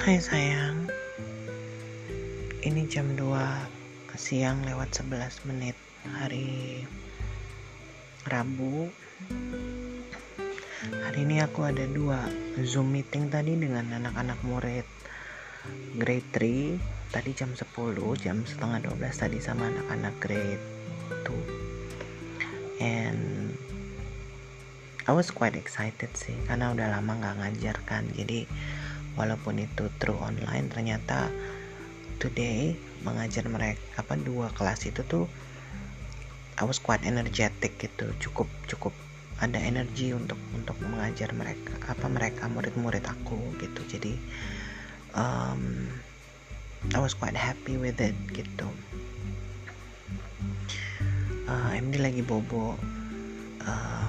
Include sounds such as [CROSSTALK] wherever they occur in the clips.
sayang. Ini jam 2 siang lewat 11 menit Hari Rabu. Hari ini aku ada dua Zoom meeting tadi dengan anak-anak murid Grade 3 Tadi jam 10 Jam setengah 12 tadi sama anak-anak grade 2 And I was quite excited sih Karena udah lama gak ngajar kan. Jadi walaupun itu through online ternyata today mengajar mereka apa dua kelas itu tuh I was quite energetic gitu. Cukup cukup ada energi untuk untuk mengajar mereka apa mereka murid-murid aku gitu. Jadi um, I was quite happy with it gitu. Uh, MD lagi bobo. Um,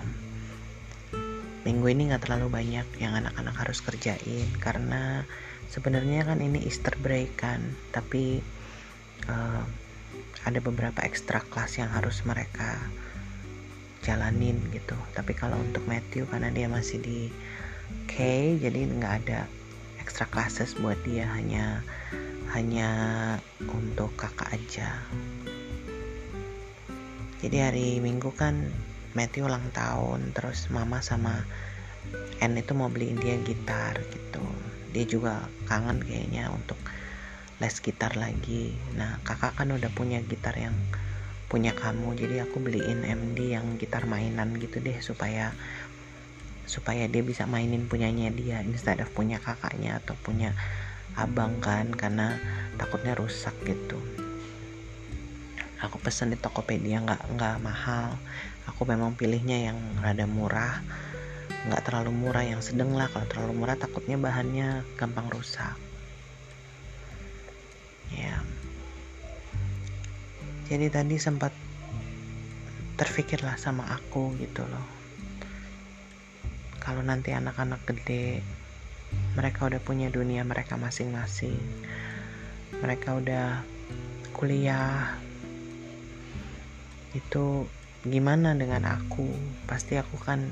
minggu ini nggak terlalu banyak yang anak-anak harus kerjain karena sebenarnya kan ini Easter break kan tapi uh, ada beberapa ekstra kelas yang harus mereka jalanin gitu. Tapi kalau untuk Matthew karena dia masih di K jadi nggak ada ekstra classes buat dia hanya hanya untuk kakak aja. Jadi hari Minggu kan Matthew ulang tahun terus mama sama N itu mau beliin dia gitar gitu. Dia juga kangen kayaknya untuk les gitar lagi. Nah kakak kan udah punya gitar yang punya kamu jadi aku beliin MD yang gitar mainan gitu deh supaya supaya dia bisa mainin punyanya dia instead of punya kakaknya atau punya abang kan karena takutnya rusak gitu aku pesen di Tokopedia nggak nggak mahal. Aku memang pilihnya yang rada murah. Nggak terlalu murah yang sedang lah. Kalau terlalu murah takutnya bahannya gampang rusak. Ya. Jadi tadi sempat terfikirlah sama aku gitu loh. Kalau nanti anak-anak gede mereka udah punya dunia mereka masing-masing. Mereka udah kuliah itu gimana dengan aku? Pasti aku kan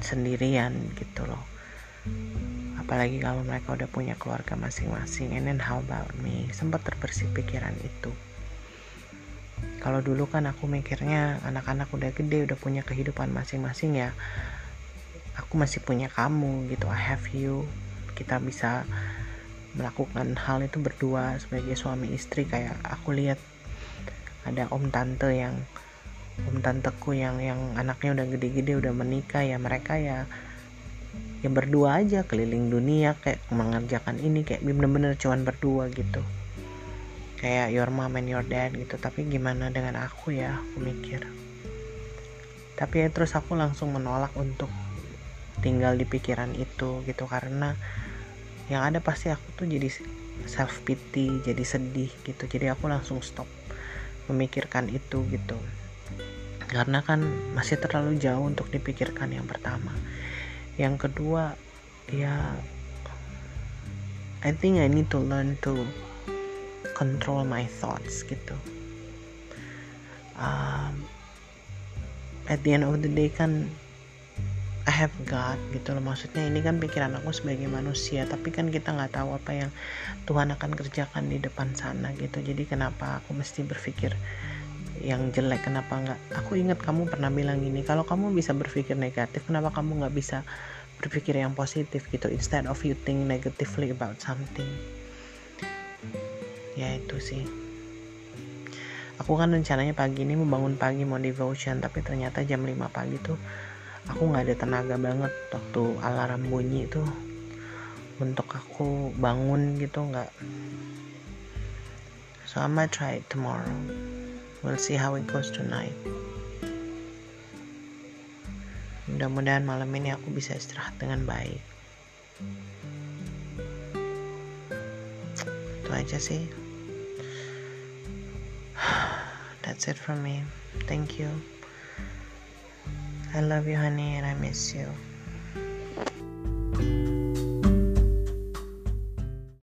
sendirian gitu loh. Apalagi kalau mereka udah punya keluarga masing-masing. And then how about me? Sempat terbersih pikiran itu. Kalau dulu kan aku mikirnya anak-anak udah gede udah punya kehidupan masing-masing ya aku masih punya kamu gitu. I have you. Kita bisa melakukan hal itu berdua sebagai suami istri. Kayak aku lihat ada om tante yang om tanteku yang yang anaknya udah gede-gede udah menikah ya mereka ya yang berdua aja keliling dunia kayak mengerjakan ini kayak bener-bener cuman berdua gitu. Kayak your mom and your dad gitu. Tapi gimana dengan aku ya aku mikir. Tapi ya terus aku langsung menolak untuk tinggal di pikiran itu gitu. Karena yang ada pasti aku tuh jadi self pity jadi sedih gitu. Jadi aku langsung stop memikirkan itu gitu karena kan masih terlalu jauh untuk dipikirkan yang pertama. Yang kedua ya I think I need to learn to control my thoughts gitu. Um, at the end of the day kan I have God gitu loh. Maksudnya ini kan pikiran aku sebagai manusia tapi kan kita nggak tahu apa yang Tuhan akan kerjakan di depan sana gitu. Jadi kenapa aku mesti berpikir yang jelek kenapa nggak? Aku ingat kamu pernah bilang gini kalau kamu bisa berpikir negatif kenapa kamu nggak bisa berpikir yang positif gitu instead of you think negatively about something? Ya itu sih. Aku kan rencananya pagi ini mau bangun pagi mau devotion tapi ternyata jam 5 pagi tuh aku nggak ada tenaga banget. Waktu alarm bunyi tuh untuk aku bangun gitu nggak. So I might try it tomorrow We'll see how it goes tonight. Mudah-mudahan malam ini aku bisa istirahat dengan baik. Itu aja sih. [SIGHS] That's it from me. Thank you. I love you, honey, and I miss you.